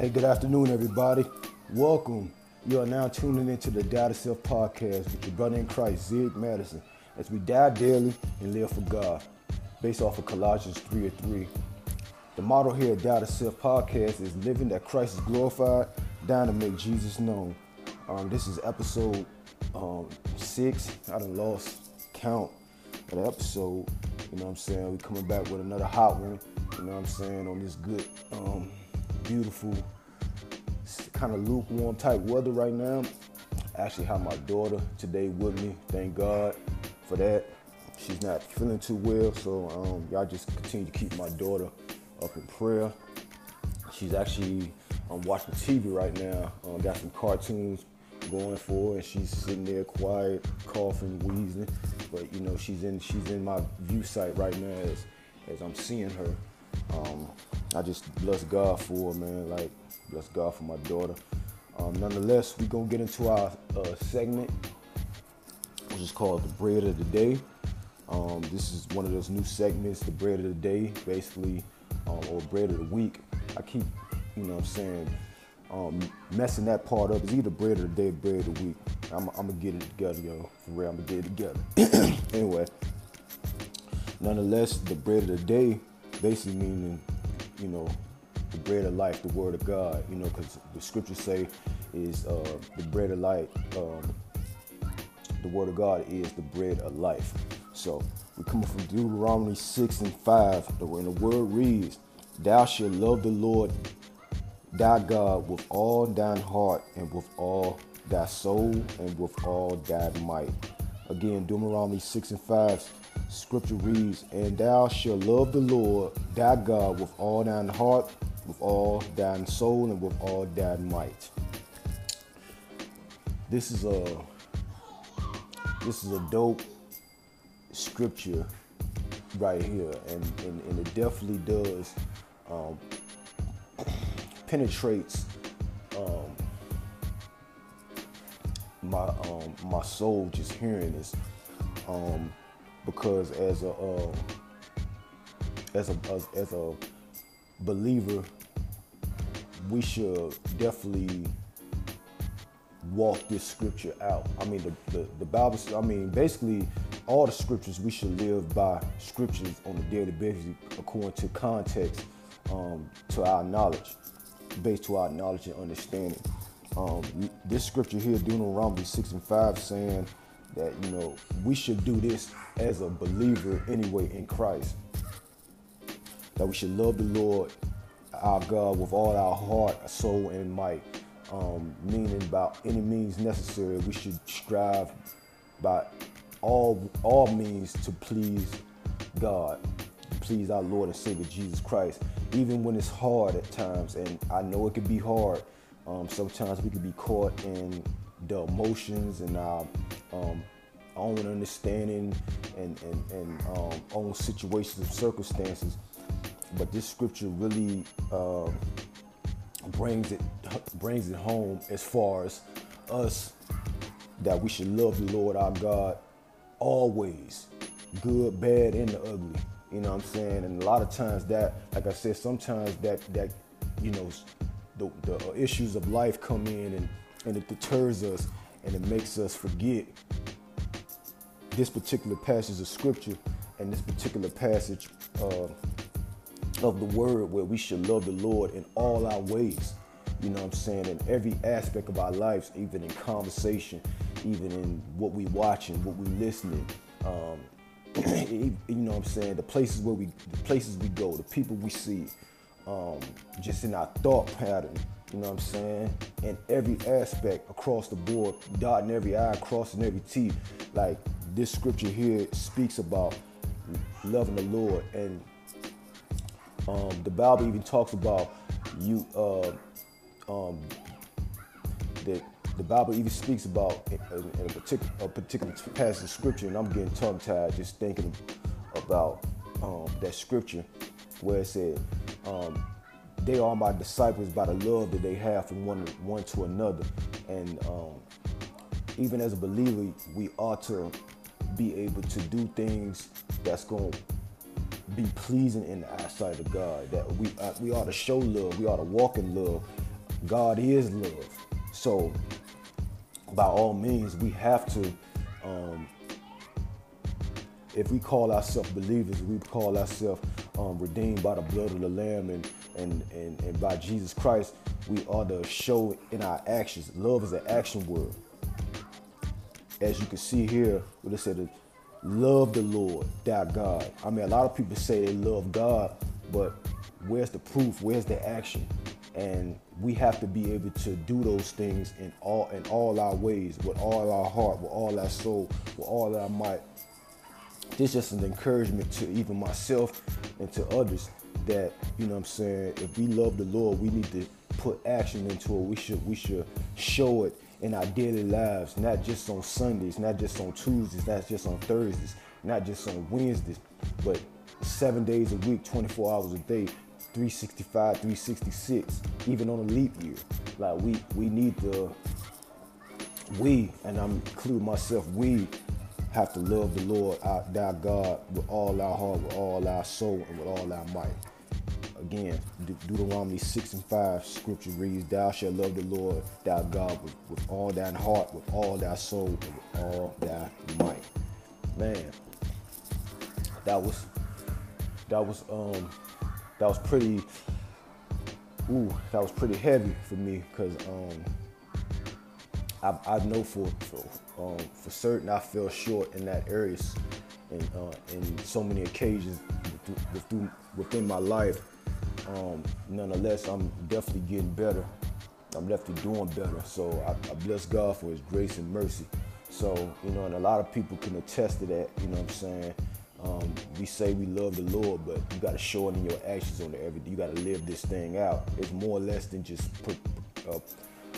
Hey, good afternoon, everybody. Welcome. You are now tuning into the Data Self Podcast with your brother in Christ, Zig Madison, as we die daily and live for God, based off of Colossians 3 and 3. The motto here at Data Self Podcast is living that Christ is glorified, down to make Jesus known. Um, this is episode um, six. I done lost count of the episode. You know what I'm saying? We coming back with another hot one. You know what I'm saying? On this good, um, beautiful, kind of lukewarm type weather right now. I actually have my daughter today with me. Thank God for that. She's not feeling too well, so um, y'all just continue to keep my daughter up in prayer. She's actually um, watching TV right now. Um, got some cartoons going for her, and she's sitting there quiet, coughing, wheezing. But you know, she's in she's in my view sight right now as as I'm seeing her. Um, I just bless God for man. Like bless God for my daughter. Um, nonetheless, we're gonna get into our uh, segment, which is called the bread of the day. Um, this is one of those new segments, the bread of the day, basically, um, or bread of the week. I keep, you know, what I'm saying, um, messing that part up. It's either bread of the day, bread of the week. I'm, I'm gonna get it together, yo. For real, I'm gonna get it together. anyway, nonetheless, the bread of the day, basically meaning, you know, the bread of life, the word of God. You know, because the scriptures say is uh, the bread of life. Um, the word of God is the bread of life. So we're coming from Deuteronomy 6 and 5, when the word reads, Thou shalt love the Lord thy God with all thine heart and with all thy soul and with all thy might. Again, Deuteronomy 6 and 5, scripture reads, And thou shalt love the Lord thy God with all thine heart, with all thine soul, and with all thine might. This is a this is a dope scripture right here, and, and, and it definitely does um, penetrates um, my um, my soul just hearing this um, because as a uh, as a as, as a believer we should definitely walk this scripture out. I mean, the, the, the Bible, I mean, basically, all the scriptures, we should live by scriptures on a daily basis according to context, um, to our knowledge, based to our knowledge and understanding. Um, this scripture here, Deuteronomy 6 and 5, saying that, you know, we should do this as a believer anyway in Christ. That we should love the Lord, our God, with all our heart, soul, and might um, meaning by any means necessary. We should strive by all all means to please God, please our Lord and Savior Jesus Christ, even when it's hard at times. And I know it can be hard. Um, sometimes we can be caught in the emotions and our um, own understanding and, and, and um, own situations and circumstances. But this scripture really uh, brings it brings it home as far as us that we should love the Lord our God always, good, bad, and the ugly. You know what I'm saying? And a lot of times that, like I said, sometimes that that you know the, the issues of life come in and and it deters us and it makes us forget this particular passage of scripture and this particular passage uh, of the word where we should love the Lord in all our ways. You know what I'm saying? In every aspect of our lives, even in conversation, even in what we watching, what we listening. Um, you know what I'm saying? The places where we, the places we go, the people we see, um, just in our thought pattern. You know what I'm saying? In every aspect across the board, dotting every I, crossing every T. Like this scripture here speaks about loving the Lord and um, the Bible even talks about you. Uh, um, that the Bible even speaks about in, in a, particular, a particular passage of scripture, and I'm getting tongue tied just thinking about um, that scripture where it said, um, "They are my disciples by the love that they have from one one to another." And um, even as a believer, we ought to be able to do things that's going to be pleasing in the eyesight of God. That we uh, we ought to show love. We ought to walk in love. God is love. So, by all means, we have to. Um, if we call ourselves believers, we call ourselves um, redeemed by the blood of the Lamb and, and, and, and by Jesus Christ, we are to show in our actions. Love is an action word. As you can see here, what it said, love the Lord, that God. I mean, a lot of people say they love God, but where's the proof? Where's the action? And we have to be able to do those things in all in all our ways, with all our heart, with all our soul, with all our might. This is just an encouragement to even myself and to others that, you know what I'm saying, if we love the Lord, we need to put action into it. We should we should show it in our daily lives, not just on Sundays, not just on Tuesdays, not just on Thursdays, not just on Wednesdays, but seven days a week, 24 hours a day, 365, 366, even on a leap year. Like we we need to we, and I'm including myself, we have to love the Lord our, our God with all our heart, with all our soul, and with all our might. Again, De- Deuteronomy 6 and 5 scripture reads, Thou shalt love the Lord thy God with, with all thine heart, with all thy soul, and with all thy might. Man, that was that was um that was pretty ooh, that was pretty heavy for me because um I, I know for for, um, for certain I fell short in that area in, uh, in so many occasions within, within my life. Um, nonetheless, I'm definitely getting better. I'm definitely doing better. So I, I, bless God for His grace and mercy. So, you know, and a lot of people can attest to that, you know what I'm saying? Um, we say we love the Lord, but you got to show it in your actions on the everything. You got to live this thing out. It's more or less than just put, uh,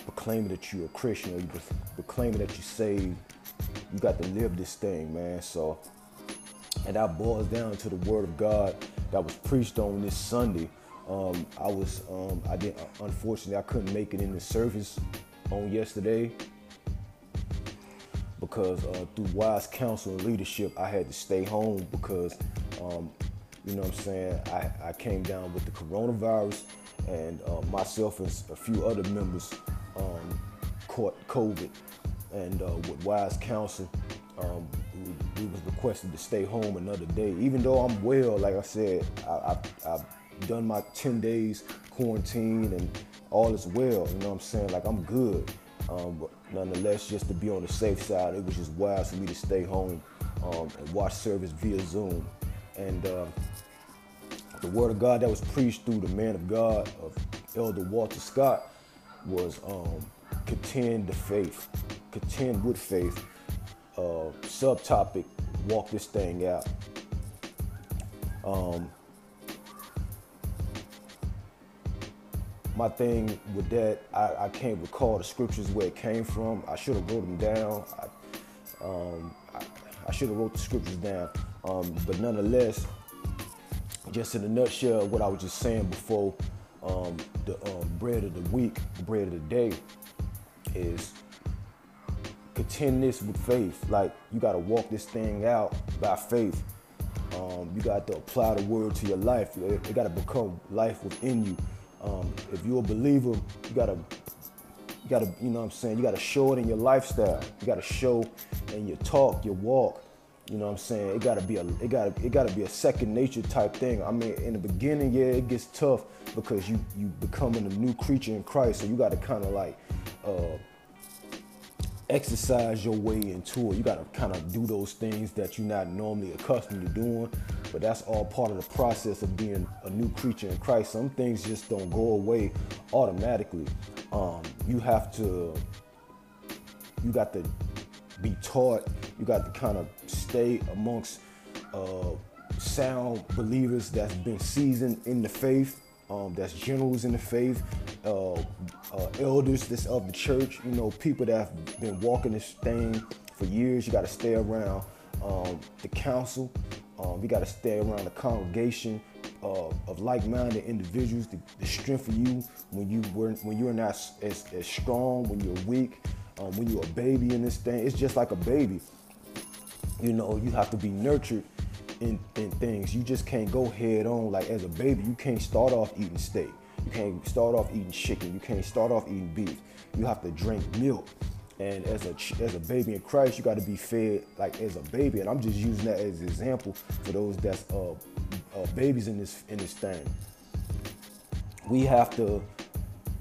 proclaiming that you're a Christian or you proclaiming that you're saved. You got to live this thing, man. So, and that boils down to the Word of God that was preached on this Sunday. Um, I was, um, I didn't, unfortunately, I couldn't make it in the service on yesterday because uh, through wise counsel and leadership, I had to stay home because, um, you know what I'm saying, I, I came down with the coronavirus and uh, myself and a few other members um, caught COVID. And uh, with wise counsel, um, we, we, was requested to stay home another day. Even though I'm well, like I said, I, have done my 10 days quarantine and all is well. You know what I'm saying? Like I'm good. Um, but nonetheless, just to be on the safe side, it was just wise for me to stay home um, and watch service via Zoom. And uh, the word of God that was preached through the man of God of Elder Walter Scott was um, contend the faith, contend with faith. Uh, subtopic, walk this thing out. Um, my thing with that, I, I, can't recall the scriptures where it came from. I should have wrote them down. I, um, I, I should have wrote the scriptures down. Um, but nonetheless, just in a nutshell, what I was just saying before, um, the um, bread of the week, bread of the day, is contend this with faith. Like you got to walk this thing out by faith. Um, you got to apply the word to your life. It, it got to become life within you. Um, if you're a believer, you gotta, you gotta, you know what I'm saying? You gotta show it in your lifestyle. You gotta show in your talk, your walk. You know what I'm saying? It gotta be a, it gotta, it gotta be a second nature type thing. I mean, in the beginning, yeah, it gets tough because you, you becoming a new creature in Christ. So you gotta kind of like, uh, exercise your way into it. You got to kind of do those things that you're not normally accustomed to doing, but that's all part of the process of being a new creature in Christ. Some things just don't go away automatically. Um, you have to, you got to be taught. You got to kind of stay amongst uh, sound believers that's been seasoned in the faith um, that's generals in the faith, uh, uh, elders that's of the church, you know, people that have been walking this thing for years. You got to stay around um, the council. Um, you got to stay around the congregation uh, of like-minded individuals to, to, strengthen you when you were when you're not as, as strong, when you're weak, um, when you're a baby in this thing. It's just like a baby. You know, you have to be nurtured in, in things. You just can't go head on like as a baby. You can't start off eating steak. You can't start off eating chicken. You can't start off eating beef. You have to drink milk. And as a as a baby in Christ, you got to be fed like as a baby. And I'm just using that as an example for those that's uh, uh, babies in this in this thing. We have to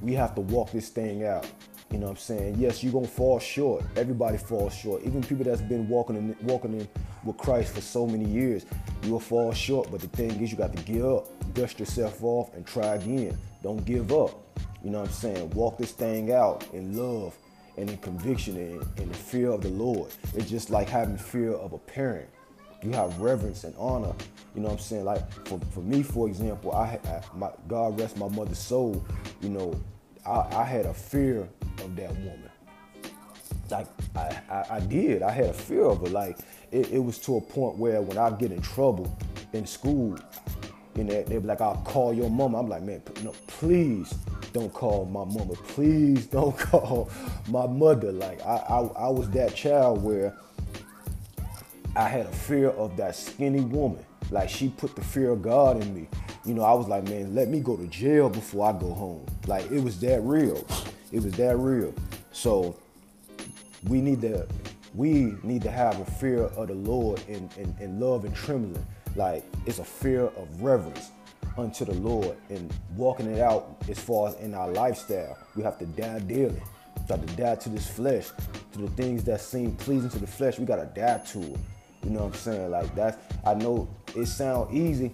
we have to walk this thing out. You know what I'm saying? Yes, you're gonna fall short. Everybody falls short. Even people that's been walking in walking in with Christ for so many years, you will fall short. But the thing is you got to get up, dust yourself off, and try again. Don't give up. You know what I'm saying? Walk this thing out in love and in conviction and in the fear of the Lord. It's just like having fear of a parent. You have reverence and honor. You know what I'm saying? Like for, for me, for example, I, I my God rest my mother's soul. You know, I, I had a fear of that woman. Like I, I, I, did. I had a fear of her. Like it, it, was to a point where when I get in trouble in school, you know, they'd be like, I'll call your mama. I'm like, man, no, please don't call my mama. Please don't call my mother. Like I, I, I was that child where I had a fear of that skinny woman. Like she put the fear of God in me. You know, I was like, man, let me go to jail before I go home. Like it was that real. It was that real. So we need to we need to have a fear of the Lord and, in, in love and trembling. Like it's a fear of reverence unto the Lord and walking it out as far as in our lifestyle. We have to die daily. We have to die to this flesh, to the things that seem pleasing to the flesh. We gotta die to it. You know what I'm saying? Like that's I know it sounds easy,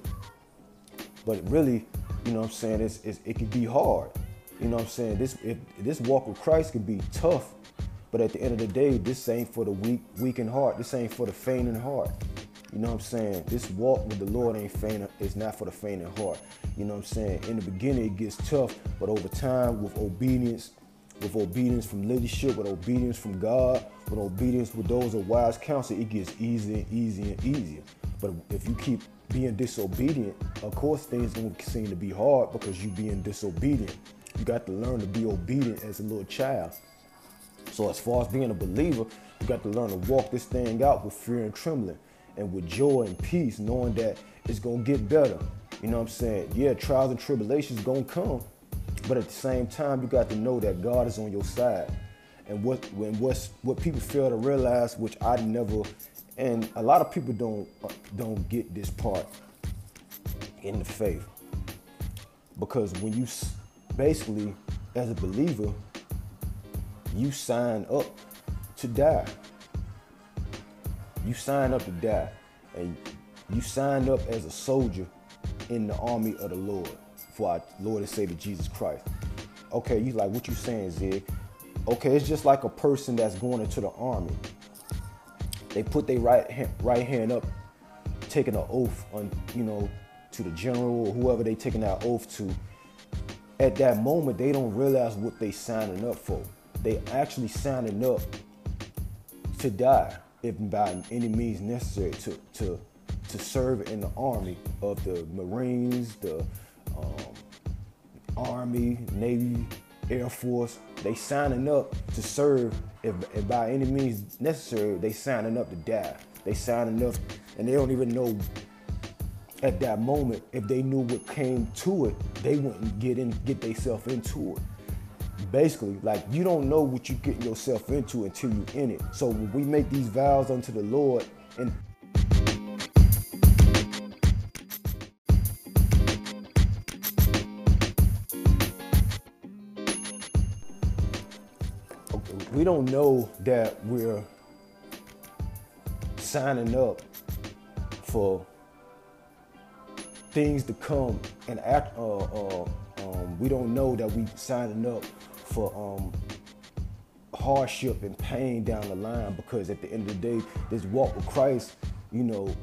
but really, you know what I'm saying, it's, it's, it can be hard. You know what I'm saying? This if, this walk with Christ can be tough, but at the end of the day, this ain't for the weak, weak in heart. This ain't for the faint in heart. You know what I'm saying? This walk with the Lord ain't faint. It's not for the faint in heart. You know what I'm saying? In the beginning, it gets tough, but over time, with obedience, with obedience from leadership, with obedience from God, with obedience with those of wise counsel, it gets easier and easier and easier. But if you keep being disobedient, of course things gonna seem to be hard because you being disobedient. You got to learn to be obedient as a little child. So as far as being a believer, you got to learn to walk this thing out with fear and trembling and with joy and peace, knowing that it's gonna get better. You know what I'm saying? Yeah, trials and tribulations gonna come, but at the same time, you got to know that God is on your side. And what when what's what people fail to realize, which I never, and a lot of people don't don't get this part in the faith, because when you basically as a believer, you sign up to die. You sign up to die, and you sign up as a soldier in the army of the Lord for our Lord and Savior Jesus Christ. Okay, you like what you saying, Zig? Okay, it's just like a person that's going into the army. They put their right hand, right hand up, taking an oath on, you know, to the general or whoever they taking that oath to. At that moment, they don't realize what they signing up for. They actually signing up to die if by any means necessary to to to serve in the army of the Marines, the um, Army, Navy, Air Force. They signing up to serve if, if by any means necessary. They signing up to die. They signing up, and they don't even know at that moment if they knew what came to it. They wouldn't get in, get themselves into it basically like you don't know what you're getting yourself into until you're in it so when we make these vows unto the lord and we don't know that we're signing up for things to come and act uh, uh, um, we don't know that we signing up for um, hardship and pain down the line because at the end of the day, this walk with Christ, you know,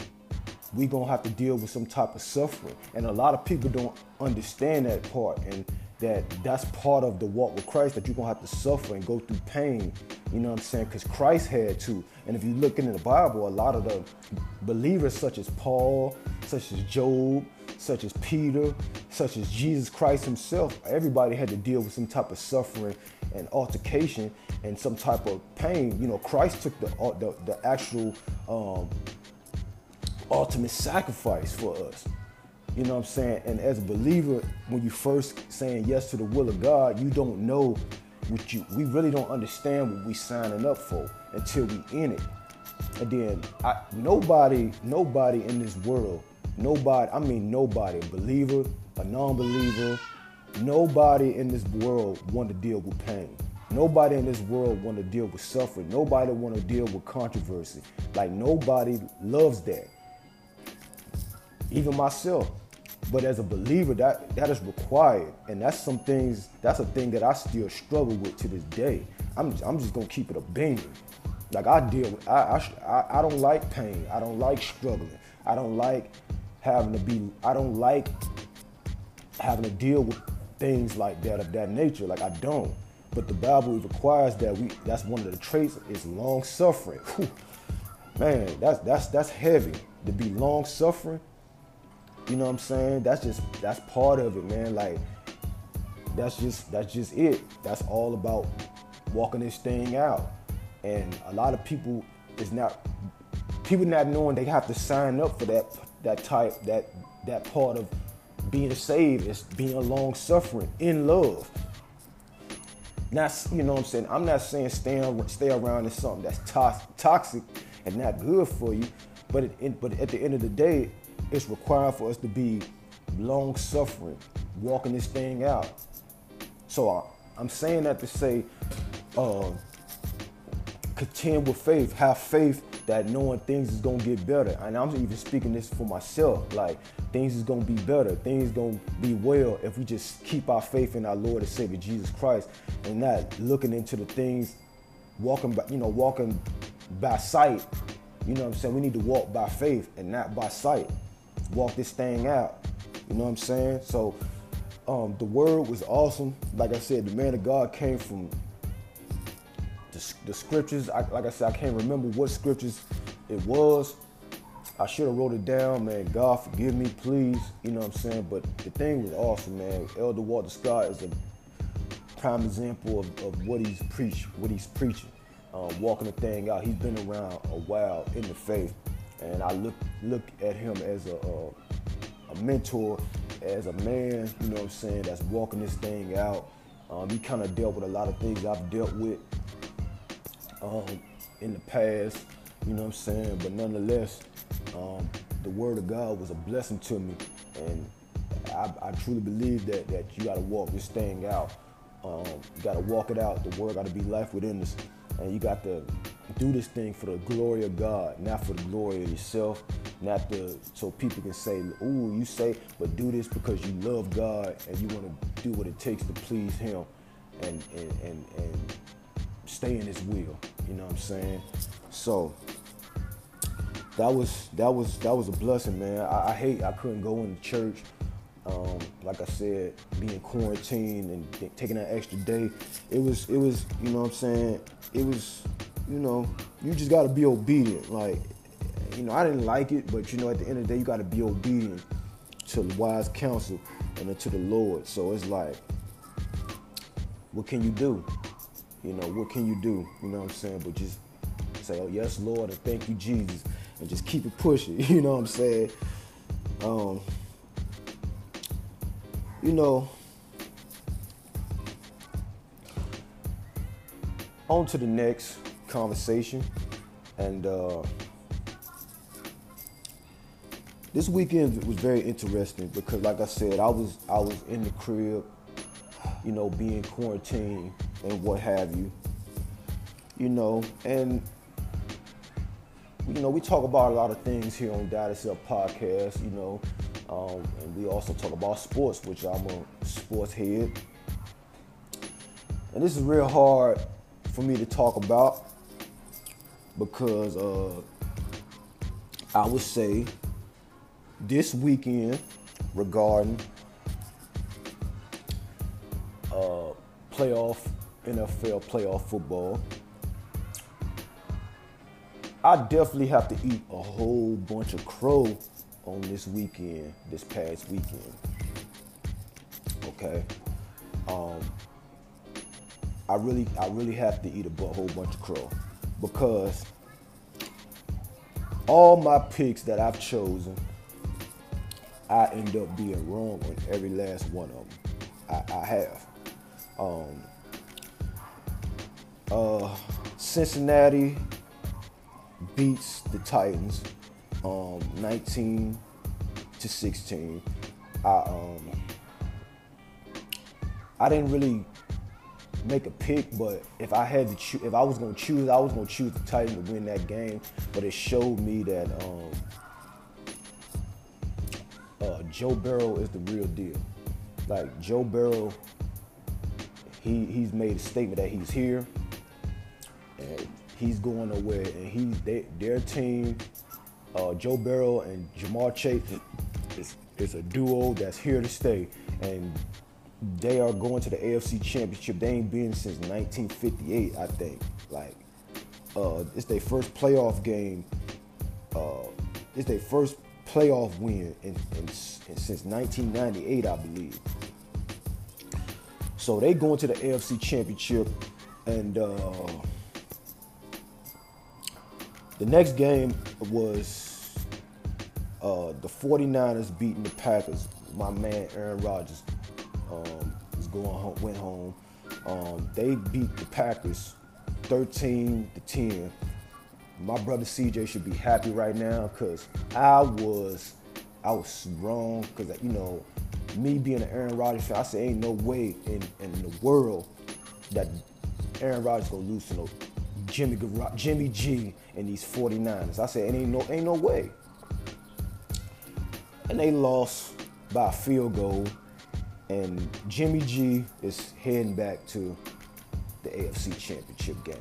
we gonna have to deal with some type of suffering, and a lot of people don't understand that part, and that that's part of the walk with Christ that you're gonna have to suffer and go through pain. You know what I'm saying? Because Christ had to. And if you look into the Bible, a lot of the believers, such as Paul, such as Job, such as Peter, such as Jesus Christ himself, everybody had to deal with some type of suffering and altercation and some type of pain. You know, Christ took the uh, the, the actual um, ultimate sacrifice for us. You know what I'm saying? And as a believer, when you first saying yes to the will of God, you don't know what you we really don't understand what we signing up for until we in it. And then I, nobody, nobody in this world, nobody, I mean nobody, believer, a non-believer, nobody in this world want to deal with pain. Nobody in this world want to deal with suffering. Nobody want to deal with controversy. Like nobody loves that. Even myself. But as a believer, that that is required, and that's some things. That's a thing that I still struggle with to this day. I'm I'm just gonna keep it a beam. Like I deal with, I, I I don't like pain. I don't like struggling. I don't like having to be. I don't like having to deal with things like that of that nature. Like I don't. But the Bible requires that we. That's one of the traits is long suffering. Man, that's that's that's heavy to be long suffering you know what I'm saying? That's just that's part of it, man. Like that's just that's just it. That's all about walking this thing out. And a lot of people is not people not knowing they have to sign up for that that type that that part of being saved is being a long suffering in love. Not you know what I'm saying. I'm not saying stay stay around is something that's to- toxic and not good for you, but it, but at the end of the day, it's required for us to be long suffering, walking this thing out. So uh, I'm saying that to say, uh, contend with faith, have faith that knowing things is gonna get better. And I'm even speaking this for myself. Like things is gonna be better, things gonna be well if we just keep our faith in our Lord and Savior Jesus Christ and not looking into the things, walking by, you know, walking by sight. You know what I'm saying? We need to walk by faith and not by sight walk this thing out. You know what I'm saying? So um, the word was awesome. Like I said, the man of God came from the, the scriptures. I, like I said, I can't remember what scriptures it was. I should have wrote it down, man. God forgive me, please. You know what I'm saying? But the thing was awesome, man. Elder Walter Scott is a prime example of, of what he's preached, what he's preaching, um, walking the thing out. He's been around a while in the faith and I look look at him as a, a, a mentor, as a man, you know what I'm saying, that's walking this thing out. Um, he kind of dealt with a lot of things I've dealt with um, in the past, you know what I'm saying, but nonetheless, um, the word of God was a blessing to me, and I, I truly believe that that you got to walk this thing out. Um, you got to walk it out. The word got to be life within us, and you got to do this thing for the glory of God, not for the glory of yourself, not the so people can say, "Ooh, you say," but do this because you love God and you want to do what it takes to please Him, and and and, and stay in His will. You know what I'm saying? So that was that was that was a blessing, man. I, I hate I couldn't go into church. Um, like I said, being quarantined and taking that extra day, it was it was you know what I'm saying. It was you know, you just gotta be obedient. Like, you know, I didn't like it, but you know, at the end of the day, you gotta be obedient to the wise counsel and to the Lord. So it's like, what can you do? You know, what can you do? You know what I'm saying? But just say, oh yes, Lord, and thank you, Jesus, and just keep it pushing. You know what I'm saying? Um, you know, on to the next conversation. And uh, this weekend was very interesting because, like I said, I was I was in the crib, you know, being quarantined and what have you, you know, and you know we talk about a lot of things here on Data Cell Podcast, you know, um, and we also talk about sports, which I'm a sports head, and this is real hard for me to talk about because uh, I would say this weekend regarding uh, playoff NFL playoff football. I definitely have to eat a whole bunch of crow on this weekend, this past weekend. Okay. Um, I really, I really have to eat a whole bunch of crow because all my picks that I've chosen I end up being wrong on every last one of them. I, I have. Um, uh, Cincinnati beats the Titans um, 19 to 16. I um, I didn't really make a pick, but if I had to choose, if I was gonna choose, I was gonna choose the Titans to win that game. But it showed me that um, uh, Joe Burrow is the real deal. Like Joe Burrow, he he's made a statement that he's here and he's going nowhere. And he's they, their team, uh, Joe Burrow and Ja'Marr Chase, is is a duo that's here to stay. And they are going to the AFC Championship. They ain't been since 1958, I think. Like, uh, it's their first playoff game. Uh, it's their first playoff win in, in, in, since 1998, I believe. So they going to the AFC Championship, and uh, the next game was uh, the 49ers beating the Packers. My man Aaron Rodgers um, is going home, went home. Um, they beat the Packers 13 to 10. My brother CJ should be happy right now because I was I was wrong because you know me being an Aaron Rodgers fan, I said ain't no way in, in the world that Aaron Rodgers gonna lose to no Jimmy Jimmy G and these 49ers. I said ain't no ain't no way. And they lost by a field goal and Jimmy G is heading back to the AFC Championship game.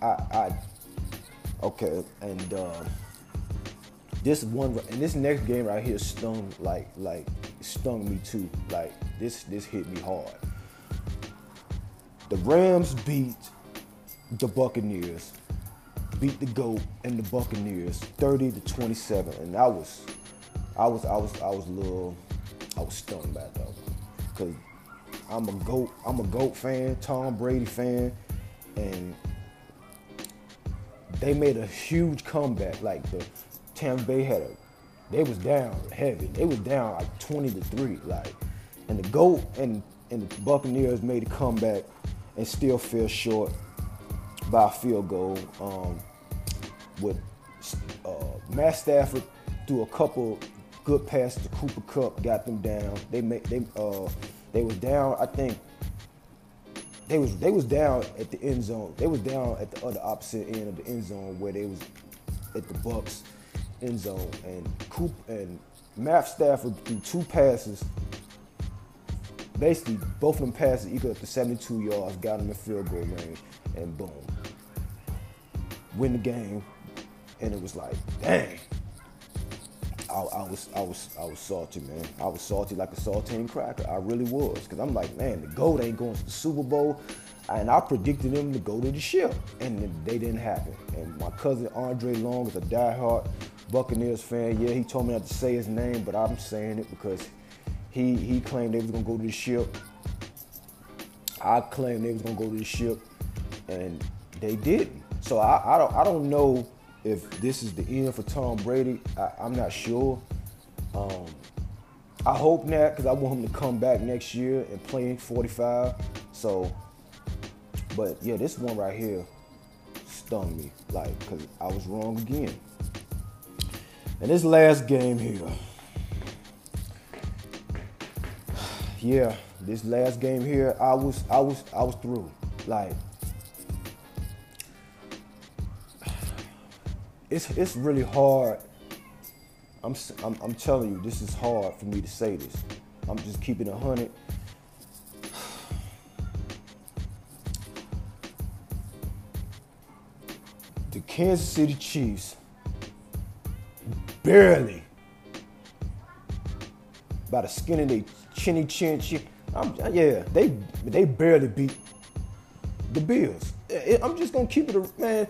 I, I okay, and uh, this one and this next game right here stung like like stung me too. Like this this hit me hard. The Rams beat the Buccaneers, beat the GOAT and the Buccaneers 30 to 27, and I was I was I was I was a little I was stung by that because I'm a goat. I'm a goat fan, Tom Brady fan, and they made a huge comeback. Like the Tampa Bay had a, they was down heavy. They was down like 20 to three. Like, and the goat and and the Buccaneers made a comeback and still fell short by a field goal. Um, with uh, Matt Stafford threw a couple good pass to Cooper Kupp got them down. They made they uh they was down. I think they was they was down at the end zone. They was down at the other opposite end of the end zone where they was at the Bucks end zone, and Coop and Matt Stafford threw two passes. Basically, both of them passes equal up to 72 yards, got them in field goal range, and boom, win the game. And it was like, dang, I, I, was I was I was salty, man. I was salty like a saltine cracker. I really was, cause I'm like, man, the goat ain't going to the Super Bowl, and I predicted them to go to the ship, and they didn't happen. And my cousin Andre Long is a diehard Buccaneers fan. Yeah, he told me not to say his name, but I'm saying it because he he claimed they was gonna go to the ship. I claimed they was gonna go to the ship, and they didn't. So I, I don't I don't know if this is the end for Tom Brady, I, am not sure. Um, I hope not because I want him to come back next year and play 45. So, but yeah, this one right here stung me, like, because I was wrong again. And this last game here, yeah, this last game here, I was, I was, I was through. Like, it's it's really hard. I'm, I'm, I'm telling you, this is hard for me to say this. I'm just keeping a hundred. The Kansas City Chiefs barely, by the skin of their chinny chin chin. I'm, yeah, they they barely beat the Bills. I'm just gonna keep it, man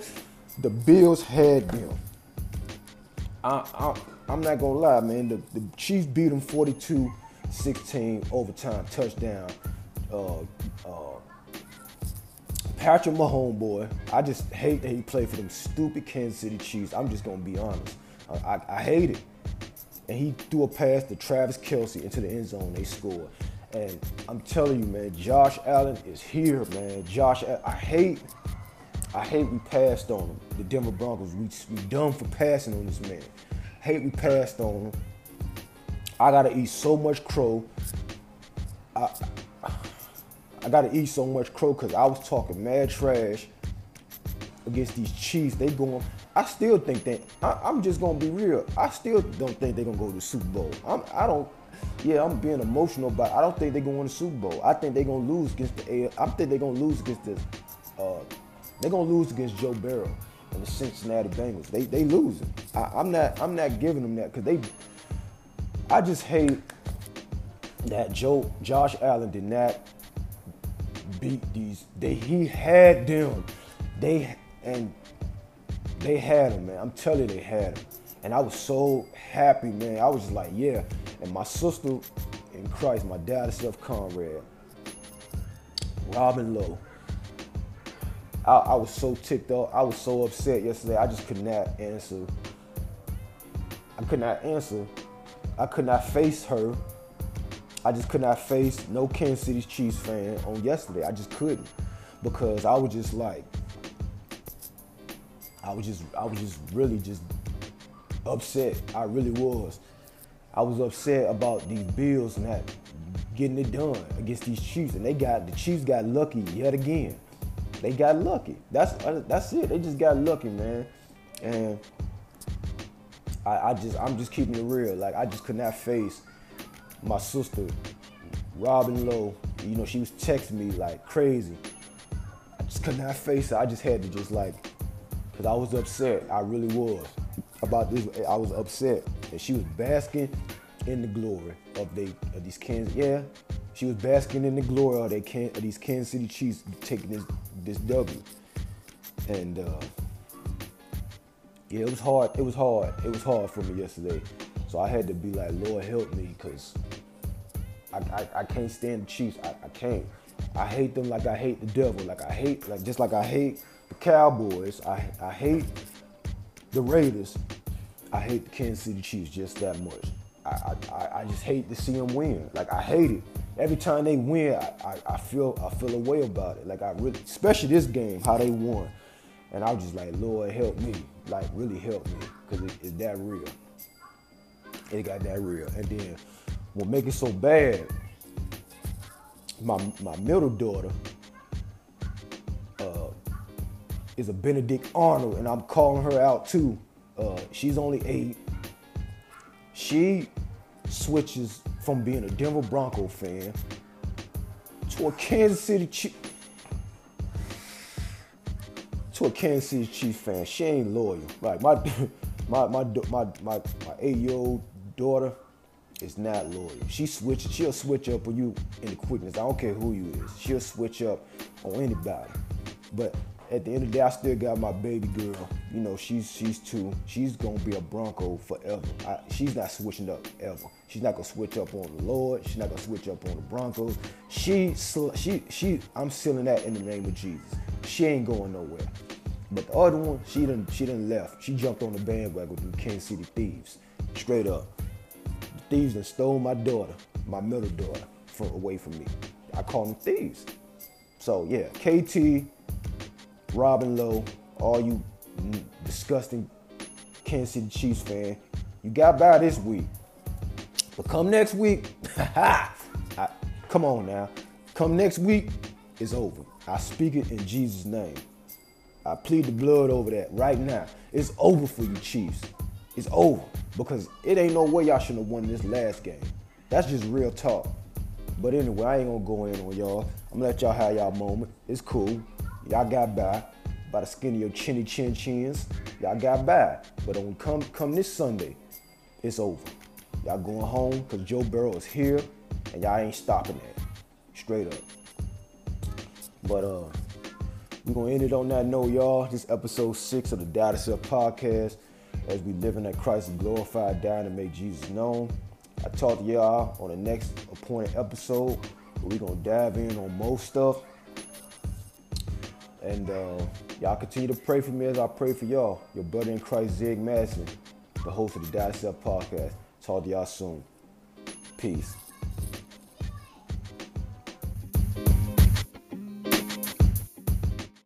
the Bills had them. I, am not gonna lie, man. The, the Chiefs beat them 42-16 overtime touchdown. Uh, uh, Patrick Mahomes, boy, I just hate that he played for them stupid Kansas City Chiefs. I'm just gonna be honest. I, I, I hate it. and he threw a pass to Travis Kelce into the end zone. They scored. And I'm telling you, man, Josh Allen is here, man. Josh, I hate, I hate we passed on him. The Denver Broncos, we we done for passing on this man. Hate we passed on him. I gotta eat so much crow. I, I gotta eat so much crow because I was talking mad trash against these Chiefs. They going. I still think that I, am just gonna be real. I still don't think they're gonna go to the Super Bowl. I'm, I don't yeah, I'm being emotional, but I don't think they're gonna the Super Bowl. I think they're gonna lose against the I think they're gonna lose against the uh, they're gonna lose against Joe Burrow and the Cincinnati Bengals. They they losing. I, I'm not I'm not giving them that because they I just hate that Joe Josh Allen did not beat these. They he had them. They and they had him, man. I'm telling you, they had him. And I was so happy, man. I was just like, yeah. And my sister in Christ, my dad, self, Conrad, Robin Lowe. I, I, was so ticked off. I was so upset yesterday. I just could not answer. I could not answer. I could not face her. I just could not face no Kansas City Chiefs fan on yesterday. I just couldn't because I was just like, I was just, I was just really just upset. I really was. I was upset about these Bills not getting it done against these Chiefs, and they got the Chiefs got lucky yet again. They got lucky. That's that's it. They just got lucky, man. And I, I just I'm just keeping it real. Like I just could not face my sister, Robin Lowe. You know, she was texting me like crazy. I just could not face her. I just had to just like, cause I was upset. I really was about this. I was upset that she was basking in the glory of they of these Kansas. Yeah, she was basking in the glory of, they can, of these Kansas City Chiefs taking this this W. And uh, yeah, it was hard. It was hard. It was hard for me yesterday. So I had to be like, Lord, help me, cause I, I, I can't stand the Chiefs. I, I can't. I hate them like I hate the devil. Like I hate, like just like I hate the Cowboys. I I hate the Raiders, I hate the Kansas City Chiefs just that much. I, I, I just hate to see them win. Like I hate it. Every time they win, I, I, I feel I feel a way about it. Like I really, especially this game, how they won, and I was just like, Lord, help me, like really help me, cause it, it's that real. It got that real. And then what make it so bad? My my middle daughter, is a Benedict Arnold, and I'm calling her out too. Uh, she's only eight. She switches from being a Denver Bronco fan to a Kansas City Chief to a Kansas City Chiefs fan. She ain't loyal. Like my my my my my, my eight year old daughter is not loyal. She switch. She'll switch up on you in the quickness. I don't care who you is. She'll switch up on anybody. But at the end of the day, I still got my baby girl. You know, she's she's two. She's gonna be a Bronco forever. I, she's not switching up ever. She's not gonna switch up on the Lord. She's not gonna switch up on the Broncos. She she she. I'm sealing that in the name of Jesus. She ain't going nowhere. But the other one, she didn't she didn't left. She jumped on the bandwagon with the Kansas City Thieves. Straight up. The thieves that stole my daughter, my middle daughter, from away from me. I call them thieves. So yeah, KT Robin Lowe, all you disgusting Kansas City Chiefs fan, you got by this week. But come next week, come on now. Come next week, it's over. I speak it in Jesus' name. I plead the blood over that right now. It's over for you, Chiefs. It's over because it ain't no way y'all shouldn't have won this last game. That's just real talk. But anyway, I ain't gonna go in on y'all. I'm gonna let y'all have y'all moment. It's cool. Y'all got by by the skin of your chinny chin chins. Y'all got by. But on come come this Sunday, it's over. Y'all going home because Joe Burrow is here and y'all ain't stopping that. Straight up. But uh we're gonna end it on that note, y'all. This episode six of the Data Self Podcast as we live in that Christ glorified dying to make Jesus known. I talk to y'all on the next appointed episode. We're gonna dive in on most stuff and uh, y'all continue to pray for me as I pray for y'all. Your brother in Christ, Zig Madison, the host of the Data Self Podcast. Talk to y'all soon. Peace.